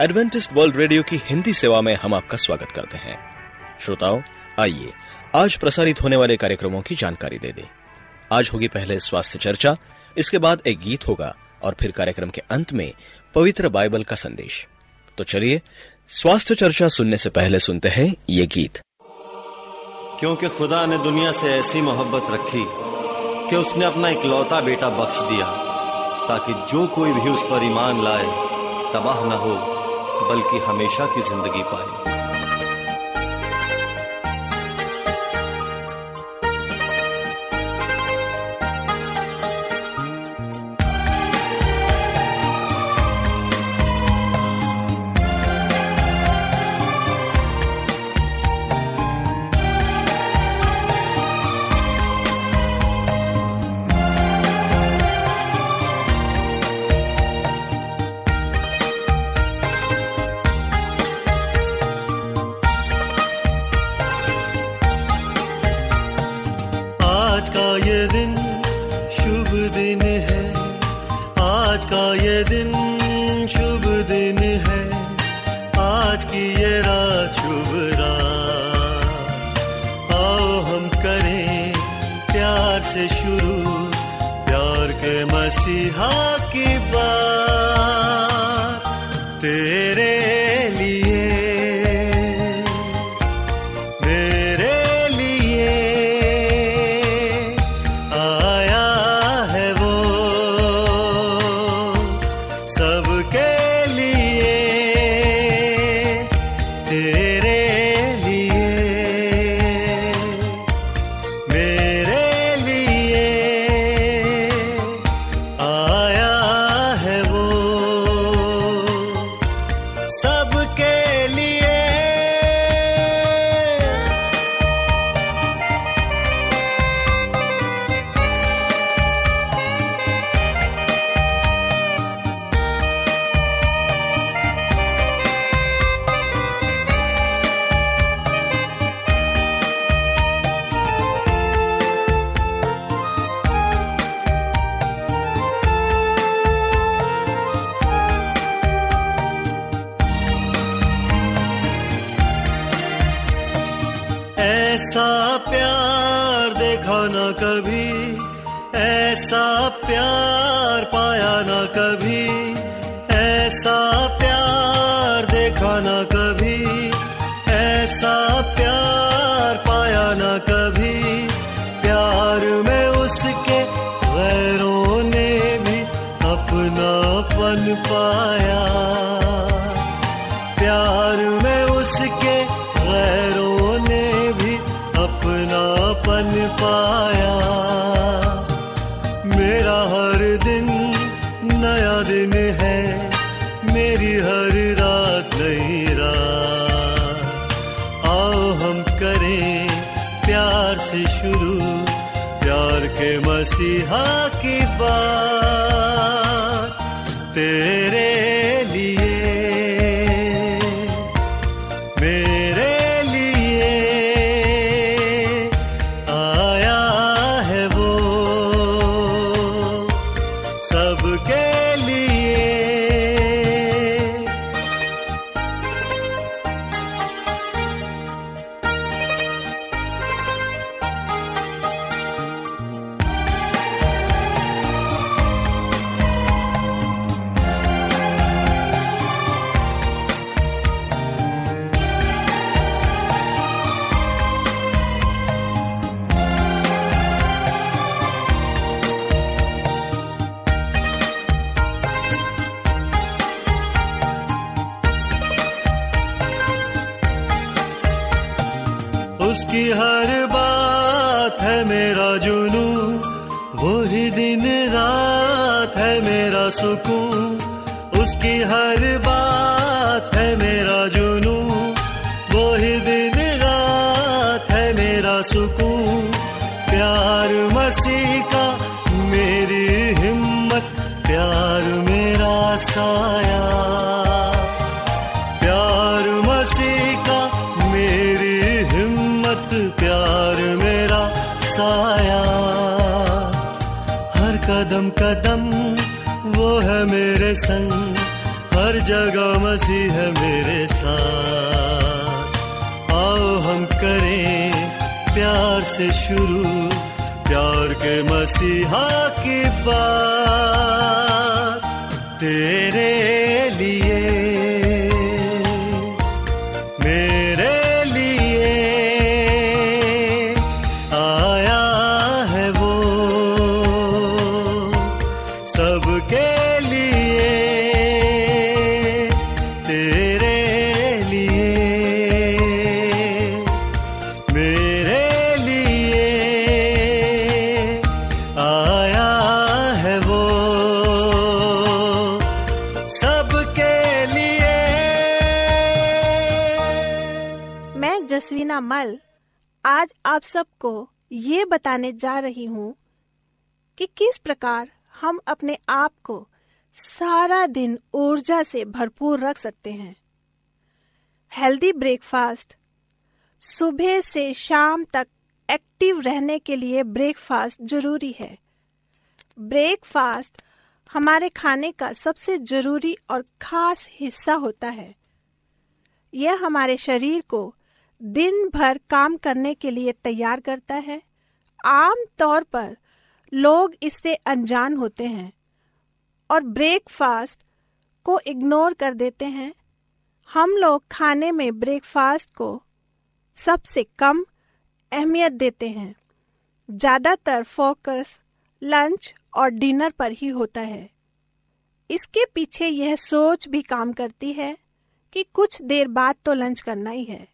Adventist world radio की हिंदी सेवा में हम आपका स्वागत करते हैं। श्रोताओं, आइए, आज प्रसारित होने वाले कार्यक्रमों की जानकारी दे दें। आज होगी पहले स्वास्थ्य चर्चा, इसके बाद एक गीत होगा और फिर कार्यक्रम के अंत में पवित्र बाइबल का संदेश। तो चलिए, स्वास्थ्य चर्चा सुनने से पहले सुनते हैं ये गीत। क्योंकि खुदा ने दुनिया से ऐसी मोहब्बत रखी कि उसने अपना इकलौता बेटा बख्श दिया, ताकि जो कोई भी उस पर ईमान लाए, तबाह न हो। बल्कि हमेशा की ज़िंदगी पाए से शुरू प्यार के मसीहा की बात। तेरे मेरा हर दिन नया दिन है। मेरी हर रात नई रात। आओ हम करें प्यार से शुरू। प्यार के मसीहा की बात। मेरे संग, हर जगह मसीह है मेरे साथ। आओ हम करें प्यार से शुरू, प्यार के मसीहा की बात। तेरे लिए आप सबको ये बताने जा रही हूँ कि किस प्रकार हम अपने आप को सारा दिन ऊर्जा से भरपूर रख सकते हैं। हेल्दी ब्रेकफास्ट, सुबह से शाम तक एक्टिव रहने के लिए ब्रेकफास्ट ज़रूरी है। ब्रेकफास्ट हमारे खाने का सबसे ज़रूरी और खास हिस्सा होता है। यह हमारे शरीर को दिन भर काम करने के लिए तैयार करता है। आम तौर पर लोग इससे अनजान होते हैं और ब्रेकफास्ट को इग्नोर कर देते हैं। हम लोग खाने में ब्रेकफास्ट को सबसे कम अहमियत देते हैं। ज़्यादातर फोकस लंच और डिनर पर ही होता है। इसके पीछे यह सोच भी काम करती है कि कुछ देर बाद तो लंच करना ही है।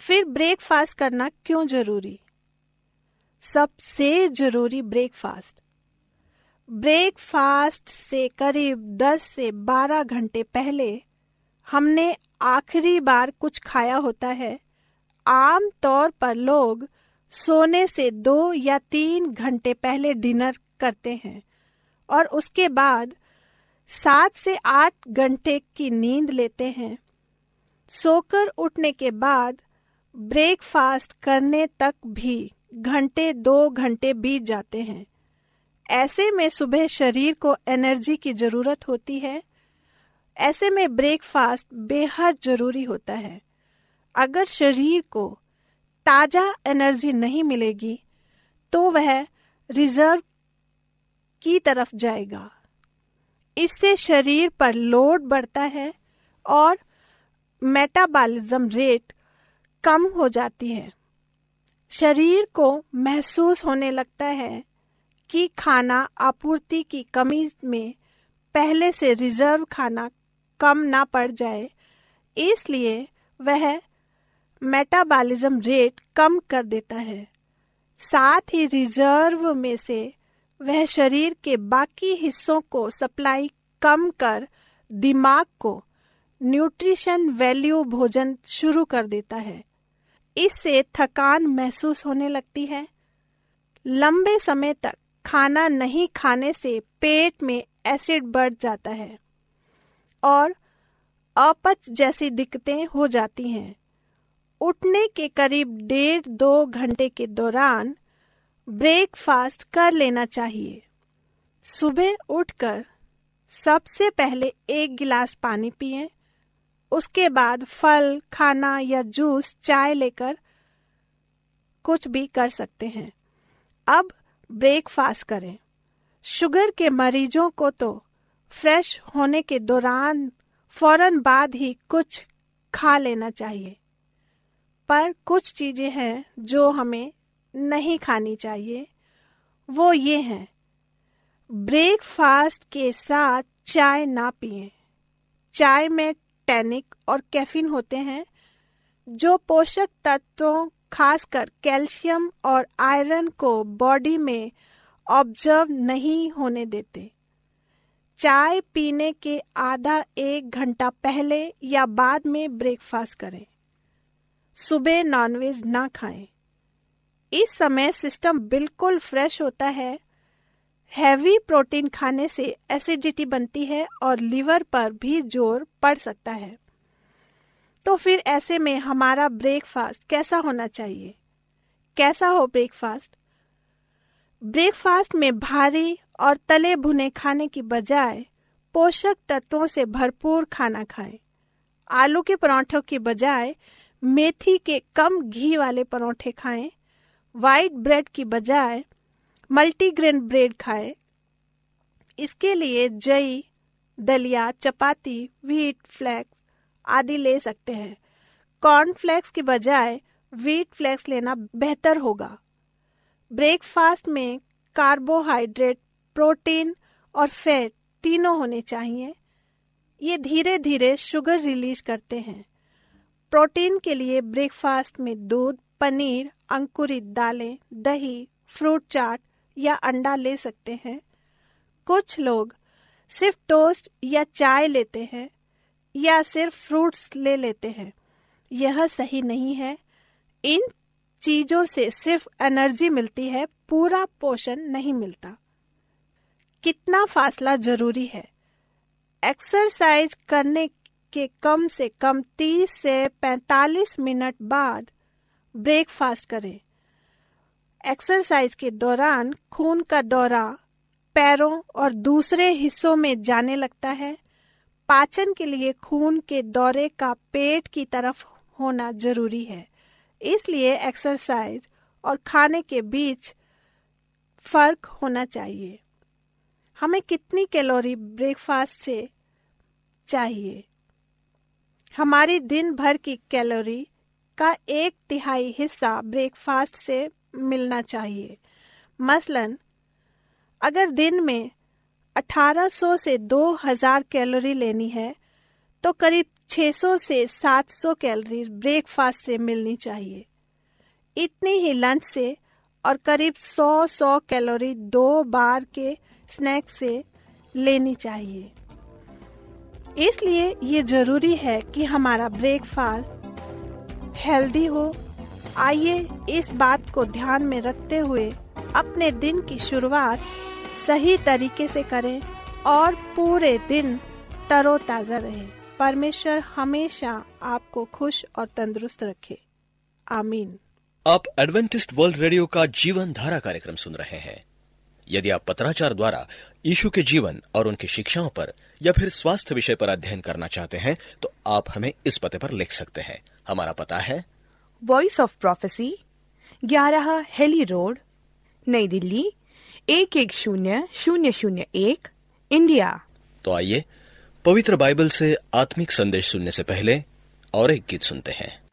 फिर ब्रेकफास्ट करना क्यों ज़रूरी? सबसे ज़रूरी ब्रेकफास्ट ब्रेकफास्ट से करीब 10 से 12 घंटे पहले हमने आखिरी बार कुछ खाया होता है। आम तौर पर लोग सोने से दो या तीन घंटे पहले डिनर करते हैं और उसके बाद सात से आठ घंटे की नींद लेते हैं। सोकर उठने के बाद ब्रेकफास्ट करने तक भी घंटे दो घंटे बीत जाते हैं। ऐसे में सुबह शरीर को एनर्जी की ज़रूरत होती है। ऐसे में ब्रेकफास्ट बेहद ज़रूरी होता है। अगर शरीर को ताज़ा एनर्जी नहीं मिलेगी तो वह रिज़र्व की तरफ़ जाएगा। इससे शरीर पर लोड बढ़ता है और मेटाबॉलिज्म रेट कम हो जाती है। शरीर को महसूस होने लगता है कि खाना आपूर्ति की कमी में पहले से रिज़र्व खाना कम ना पड़ जाए, इसलिए वह मेटाबॉलिज्म रेट कम कर देता है। साथ ही रिज़र्व में से वह शरीर के बाकी हिस्सों को सप्लाई कम कर दिमाग को न्यूट्रिशन वैल्यू भोजन शुरू कर देता है। इससे थकान महसूस होने लगती है। लंबे समय तक खाना नहीं खाने से पेट में एसिड बढ़ जाता है और अपच जैसी दिक्कतें हो जाती हैं। उठने के करीब डेढ़ दो घंटे के दौरान ब्रेकफास्ट कर लेना चाहिए। सुबह उठकर सबसे पहले एक गिलास पानी पिए उसके बाद फल, खाना या जूस, चाय लेकर कुछ भी कर सकते हैं। अब ब्रेकफास्ट करें। शुगर के मरीजों को तो फ्रेश होने के दौरान फ़ौरन बाद ही कुछ खा लेना चाहिए। पर कुछ चीज़ें हैं जो हमें नहीं खानी चाहिए। वो ये हैं। ब्रेकफास्ट के साथ चाय ना पिए। चाय में टैनिक और कैफीन होते हैं, जो पोषक तत्वों, खासकर कैल्शियम और आयरन को बॉडी में ऑब्ज़र्व नहीं होने देते। चाय पीने के आधा एक घंटा पहले या बाद में ब्रेकफास्ट करें। सुबह नॉनवेज ना खाएँ। इस समय सिस्टम बिल्कुल फ्रेश होता है हैवी प्रोटीन खाने से एसिडिटी बनती है और लीवर पर भी ज़ोर पड़ सकता है। तो फिर ऐसे में हमारा ब्रेकफास्ट कैसा होना चाहिए? कैसा हो ब्रेकफास्ट? ब्रेकफास्ट में भारी और तले भुने खाने की बजाय पोषक तत्वों से भरपूर खाना खाएँ। आलू के पराठों की बजाय मेथी के कम घी वाले पराठे खाएँ। वाइट ब्रेड की बजाय मल्टीग्रेन ब्रेड खाएँ। इसके लिए जई, दलिया, चपाती व्हीट फ्लेक्स आदि ले सकते हैं। कॉर्न फ्लेक्स की बजाय व्हीट फ्लेक्स लेना बेहतर होगा। ब्रेकफास्ट में कार्बोहाइड्रेट प्रोटीन और फैट तीनों होने चाहिए। ये धीरे धीरे शुगर रिलीज़ करते हैं। प्रोटीन के लिए ब्रेकफास्ट में दूध, पनीर, अंकुरित दालें, दही फ्रूट चाट या अंडा ले सकते हैं। कुछ लोग सिर्फ़ टोस्ट या चाय लेते हैं या सिर्फ़ फ्रूट्स ले लेते हैं। यह सही नहीं है। इन चीज़ों से सिर्फ़ एनर्जी मिलती है, पूरा पोषण नहीं मिलता। कितना फासला ज़रूरी है? एक्सरसाइज करने के कम से कम 30 से 45 मिनट बाद ब्रेकफास्ट करें। एक्सरसाइज के दौरान खून का दौरा पैरों और दूसरे हिस्सों में जाने लगता है। पाचन के लिए खून के दौरे का पेट की तरफ़ होना ज़रूरी है। इसलिए एक्सरसाइज और खाने के बीच फ़र्क होना चाहिए। हमें कितनी कैलोरी ब्रेकफास्ट से चाहिए? हमारी दिन भर की कैलोरी का एक तिहाई हिस्सा ब्रेकफास्ट से मिलना चाहिए। मसलन, अगर दिन में 1800 से 2000 कैलोरी लेनी है तो करीब 600 से 700 कैलोरी ब्रेकफास्ट से मिलनी चाहिए। इतनी ही लंच से और करीब 100-100 कैलोरी दो बार के स्नैक से लेनी चाहिए। इसलिए ये ज़रूरी है कि हमारा ब्रेकफास्ट हेल्दी हो आइए इस बात को ध्यान में रखते हुए अपने दिन की शुरुआत सही तरीके से करें और पूरे दिन तरोताजा रहे। परमेश्वर हमेशा आपको खुश और तंदुरुस्त रखे। आमीन। आप एडवेंटिस्ट वर्ल्ड रेडियो का जीवन धारा कार्यक्रम सुन रहे हैं। यदि आप पत्राचार द्वारा यीशु के जीवन और उनकी शिक्षाओं पर या फिर स्वास्थ्य विषय पर अध्ययन करना चाहते हैं तो आप हमें इस पते पर लिख सकते हैं। हमारा पता है वॉइस ऑफ़ प्रोफेसी ग्यारह हेली रोड, नई दिल्ली, एक एक शून्य शून्य शून्य एक, इंडिया। तो आइए पवित्र बाइबल से आत्मिक संदेश सुनने से पहले और एक गीत सुनते हैं।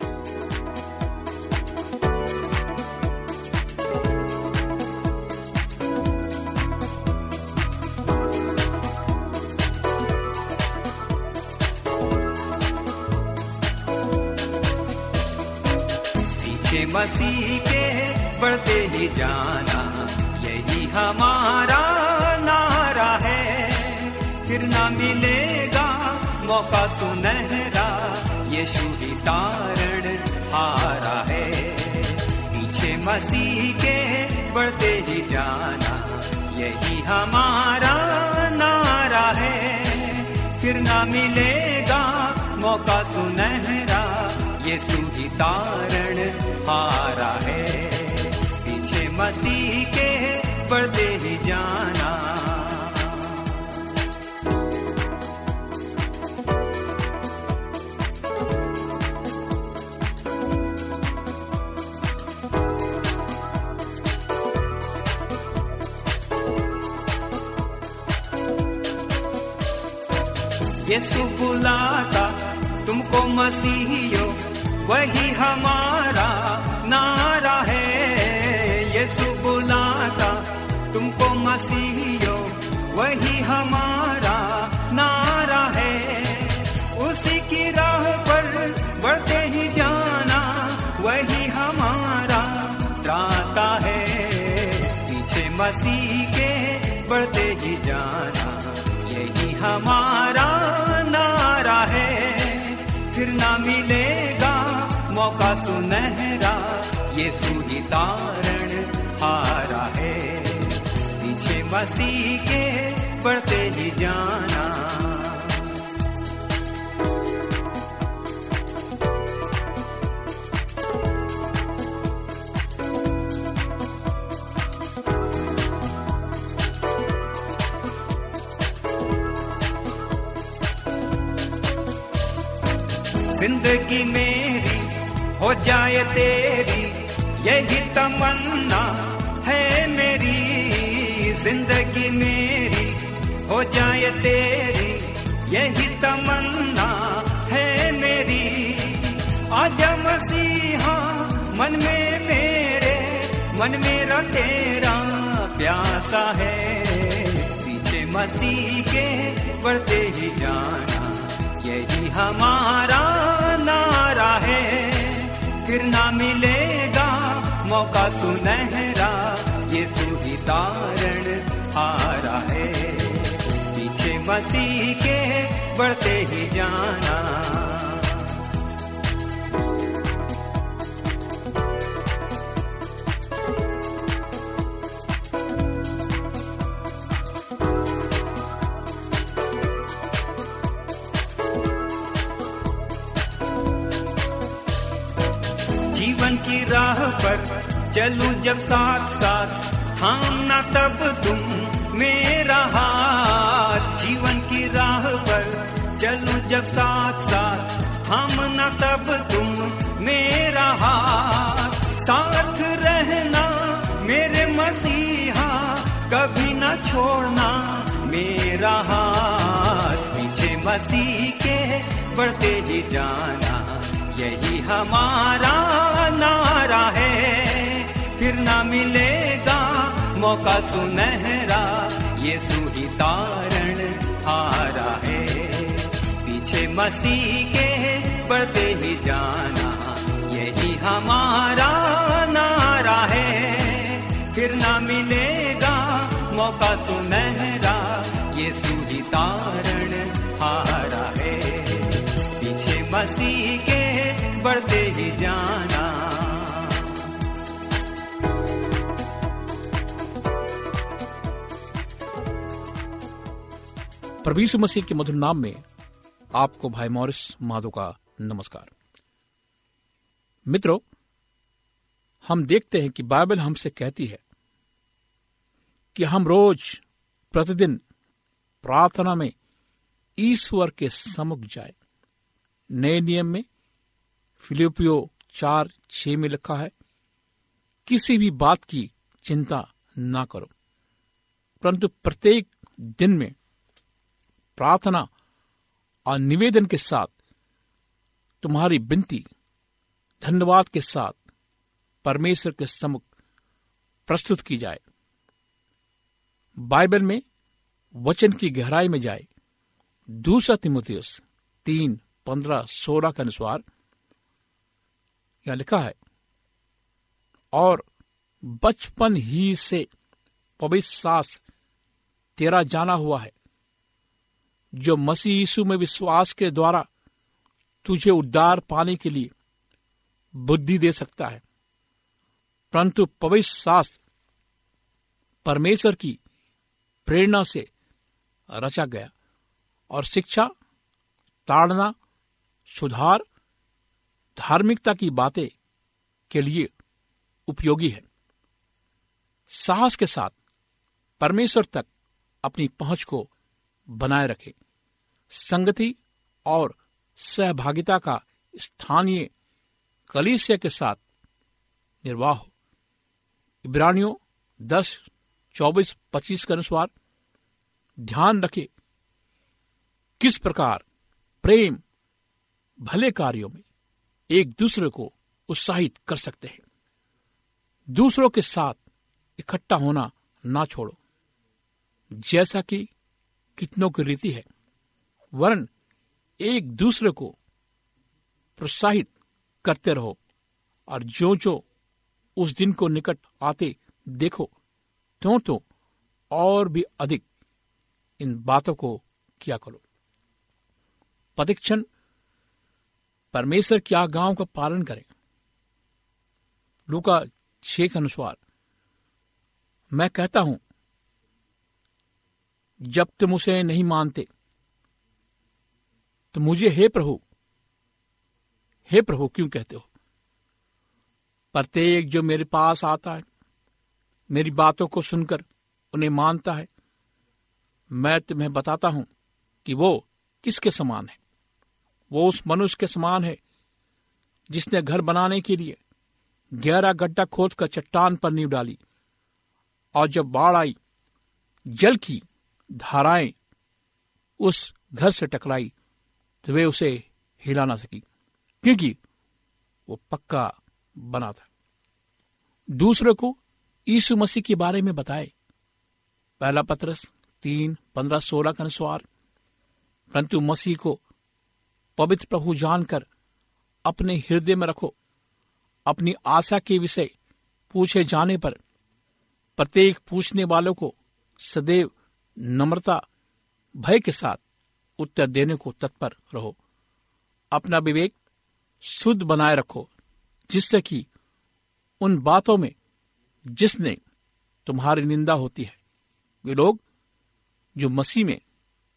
मसीह के बढ़ते ही जाना, यही हमारा नारा है। फिर ना मिलेगा मौका सुनहरा, यीशु ही तारण हारा है। पीछे मसीह के बढ़ते ही जाना, यही हमारा नारा है। फिर ना मिलेगा मौका सुनहरा यीशु ही तारण हारा है। पीछे मसीह के बढ़ते ही जाना। यीशु बुलाता तुमको मसीहियो वही हमारा यीशु ही तारण हारा है। पीछे मसीह के बढ़ते ही जाना। ज़िंदगी मेरी हो जाए तेरी यही तमन्ना है मेरी, ज़िंदगी मेरी, हो जाए तेरी। यही तमन्ना है मेरी। आजा मसीहा मन में मेरे, मन मेरा तेरा प्यासा है। पीछे मसीह के बढ़ते ही जाना, यही हमारा नारा है। फिर ना मिलेगा मौका सुनहरा ये सुही तारण हारा है। पीछे मसीह के बढ़ते ही जाना। चलूँ जब साथ साथ। थामना तब तुम मेरा हाथ। जीवन की राह पर चलू जब साथ साथ। थामना तब तुम मेरा हाथ। साथ रहना मेरे मसीहा। कभी न छोड़ना मेरा हाथ। पीछे मसीह के बढ़ते ही जाना। यही हमारा नारा है। फिर ना मिलेगा। मौका सुनहरा ये ही तारण हारा है। पीछे मसीह के बढ़ते ही जाना, यही हमारा नारा है। फिर ना मिलेगा, मौका सुनहरा ये ही तारण प्रभु मसीह के मधुर नाम में आपको भाई मॉरिस माधो का नमस्कार। मित्रों, हम देखते हैं कि बाइबल हमसे कहती है कि हम रोज प्रतिदिन प्रार्थना में ईश्वर के समुख जाए। नए नियम में फिलिपियो चार छ में लिखा है, किसी भी बात की चिंता ना करो। परंतु प्रत्येक दिन में प्रार्थना और निवेदन के साथ, तुम्हारी विनती धन्यवाद के साथ परमेश्वर के सम्मुख प्रस्तुत की जाए। बाइबल में वचन की गहराई में जाए। दूसरा तिमोथियस तीन, पंद्रह, सोलह के अनुसार यह लिखा है, और बचपन ही से पवित्र सास तेरा जाना हुआ है। जो मसीह यीशु में विश्वास के द्वारा तुझे उद्धार पाने के लिए बुद्धि दे सकता है। परंतु पवित्र शास्त्र परमेश्वर की प्रेरणा से रचा गया और शिक्षा, ताड़ना, सुधार, धार्मिकता की बातें के लिए उपयोगी है। साहस के साथ परमेश्वर तक अपनी पहुँच को बनाए रखे। संगति और सहभागिता का स्थानीय कलीसिया के साथ निर्वाह हो। इब्रानियों दस, चौबीस, पच्चीस के अनुसार ध्यान रखे किस प्रकार प्रेम भले कार्यों में एक दूसरे को उत्साहित कर सकते हैं। दूसरों के साथ इकट्ठा होना ना छोड़ो। जैसा कि कितनों की रीति है वरन एक दूसरे को प्रोत्साहित करते रहो और जो जो उस दिन को निकट आते देखो तो तो और भी अधिक इन बातों को किया करो। प्रतिक्षण परमेश्वर की आज्ञाओं का पालन करें। लूका के अनुसार, मैं कहता हूँ, जब तुम उसे नहीं मानते तो मुझे हे प्रभु हे प्रभु क्यों कहते हो? प्रत्येक जो मेरे पास आता है, मेरी बातों को सुनकर उन्हें मानता है, मैं तुम्हें बताता हूँ कि वो किसके समान है? वो उस मनुष्य के समान है जिसने घर बनाने के लिए गहरा गड्ढा खोद कर चट्टान पर नींव डाली और जब बाढ़ आई, जल की धाराएँ उस घर से टकराई। तो वे उसे हिला ना सकी। क्योंकि वो पक्का बना था। दूसरे को यीशु मसीह के बारे में बताए। पहला पत्रस तीन, पंद्रह, सोलह के अनुसार परंतु मसीह को पवित्र प्रभु जानकर अपने हृदय में रखो। अपनी आशा के विषय पूछे जाने पर प्रत्येक पूछने वालों को सदैव नम्रता, भय के साथ उत्तर देने को तत्पर रहो। अपना विवेक शुद्ध बनाए रखो, जिससे कि उन बातों में जिसने तुम्हारी निंदा होती है, वे लोग जो मसीह में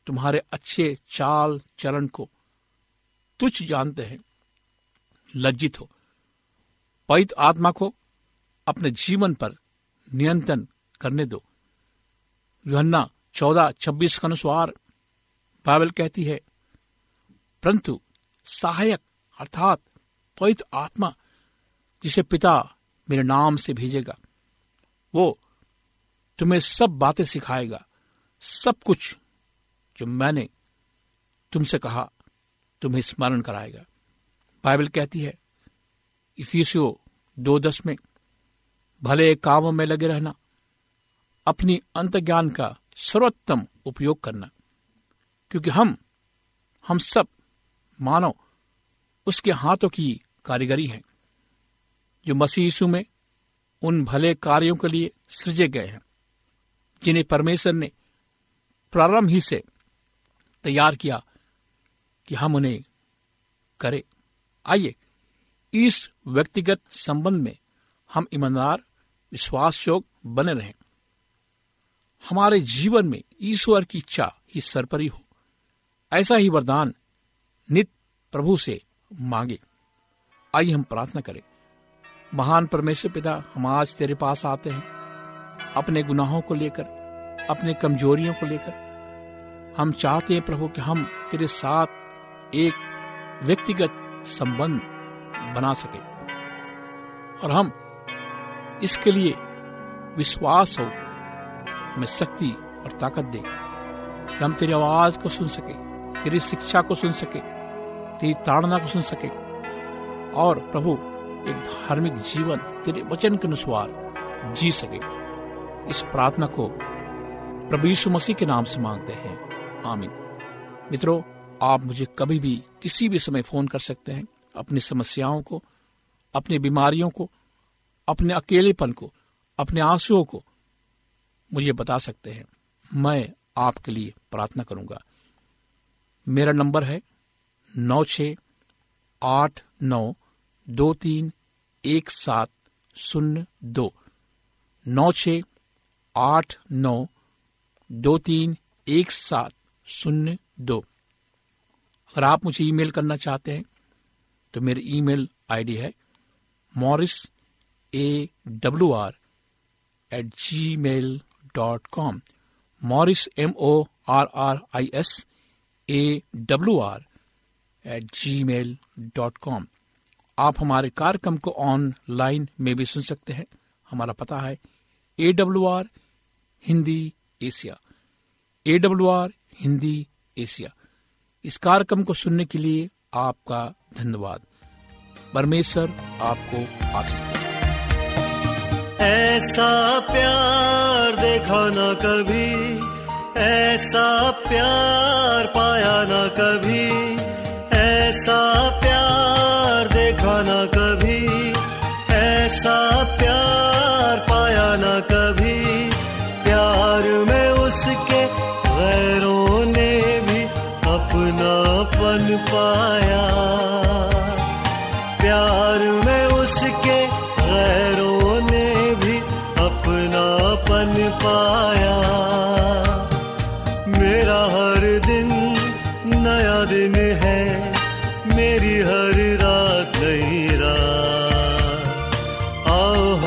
तुम्हारे अच्छे चाल चलन को तुच्छ जानते हैं, लज्जित हो। पवित्र आत्मा को अपने जीवन पर नियंत्रण करने दो। चौदह छब्बीस के अनुसार बाइबल कहती है, परंतु सहायक अर्थात पवित्र आत्मा जिसे पिता मेरे नाम से भेजेगा, वो तुम्हें सब बातें सिखाएगा, सब कुछ जो मैंने तुमसे कहा, तुम्हें स्मरण कराएगा। बाइबल कहती है इफिसियो दो दस में, भले कामों में लगे रहना, अपनी अंत ज्ञान का सर्वोत्तम उपयोग करना। क्योंकि हम हम सब मानव उसके हाथों की कारीगरी है, जो मसीह यीशु में उन भले कार्यों के लिए सृजे गए हैं, जिन्हें परमेश्वर ने प्रारंभ ही से तैयार किया कि हम उन्हें करें। आइए, इस व्यक्तिगत संबंध में हम ईमानदार विश्वास योग बने रहें। हमारे जीवन में ईश्वर की इच्छा ही सरपरी हो। ऐसा ही वरदान नित प्रभु से मांगे। आइए हम प्रार्थना करें। महान परमेश्वर पिता, हम आज तेरे पास आते हैं। अपने गुनाहों को लेकर, अपने कमजोरियों को लेकर, हम चाहते हैं प्रभु कि हम तेरे साथ एक व्यक्तिगत संबंध बना सके। और हम इसके लिए विश्वास हो, हमें शक्ति और ताकत दे कि हम तेरी आवाज़ को सुन सके। तेरी शिक्षा को सुन सके, तेरी ताड़ना को सुन सके। और प्रभु, एक धार्मिक जीवन तेरे वचन के अनुसार जी सके। इस प्रार्थना को प्रभु यीशु मसीह के नाम से मांगते हैं। आमीन। मित्रों, आप मुझे कभी भी किसी भी समय फ़ोन कर सकते हैं, अपनी समस्याओं को, अपनी बीमारियों को, अपने अकेलेपन को, अपने आंसुओं को मुझे बता सकते हैं। मैं आपके लिए प्रार्थना करूँगा। मेरा नंबर है नौ छ आठ नौ दो तीन एक सात शून्य दो। नौ छ आठ नौ दो तीन एक सात शून्य दो। अगर आप मुझे ईमेल करना चाहते हैं तो मेरी ईमेल आईडी है Morris A W R at gmail dot com. Morris M O R R I S A W R at gmail dot com आप हमारे कार्यक्रम को ऑनलाइन में भी सुन सकते हैं। हमारा पता है A W R Hindi Asia. A W R Hindi Asia. इस कार्यक्रम को सुनने के लिए आपका धन्यवाद। परमेश्वर आपको आशीष ऐसा प्यार देखा न कभी। ऐसा प्यार पाया ना कभी, ऐसा प्यार देखा ना कभी, ऐसा प्यार पाया ना कभी, प्यार में उसके गैरों ने भी अपना पन पाया। प्यार में उसके गैरों ने भी अपना पन पाया।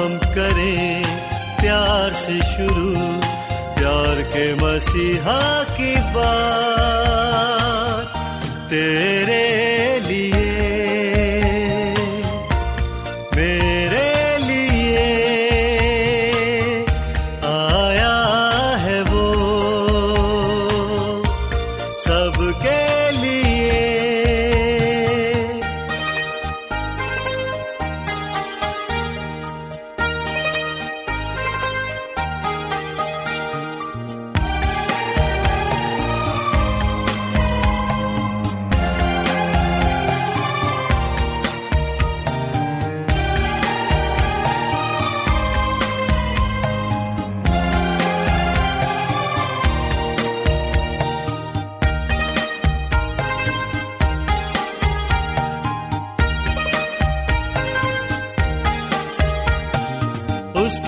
हम करें प्यार से शुरू प्यार के मसीहा की बात। तेरे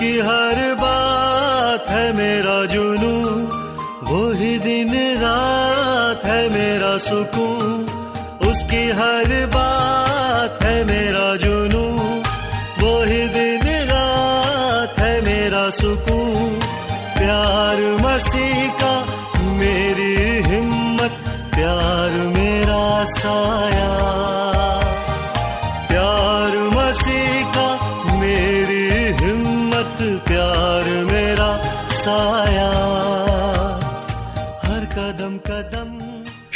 उसकी हर बात है मेरा जुनू वही दिन रात है मेरा सुकून। उसकी हर बात है मेरा जुनू वही दिन रात है मेरा सुकून। प्यार मसीह का मेरी हिम्मत, प्यार मेरा साया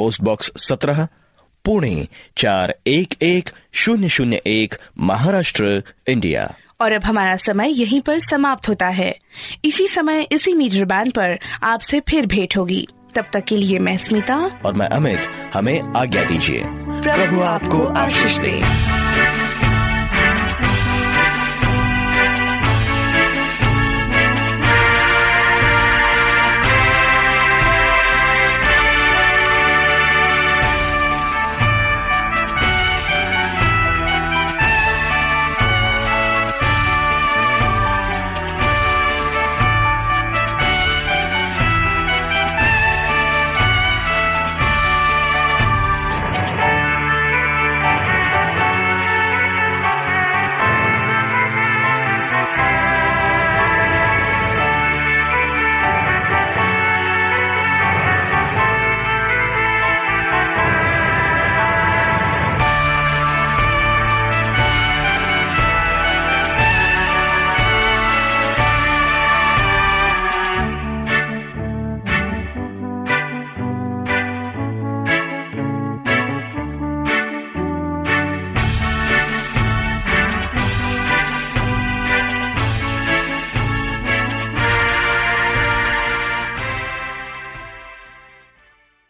post box सत्रह पुणे चार एक एक शून्य शून्य एक महाराष्ट्र इंडिया। और अब हमारा समय यहीं पर समाप्त होता है। इसी समय इसी मीटर बैंड पर आपसे फिर भेंट होगी। तब तक के लिए मैं स्मिता और मैं अमित हमें आज्ञा दीजिए। प्रभु आपको आशीष दे।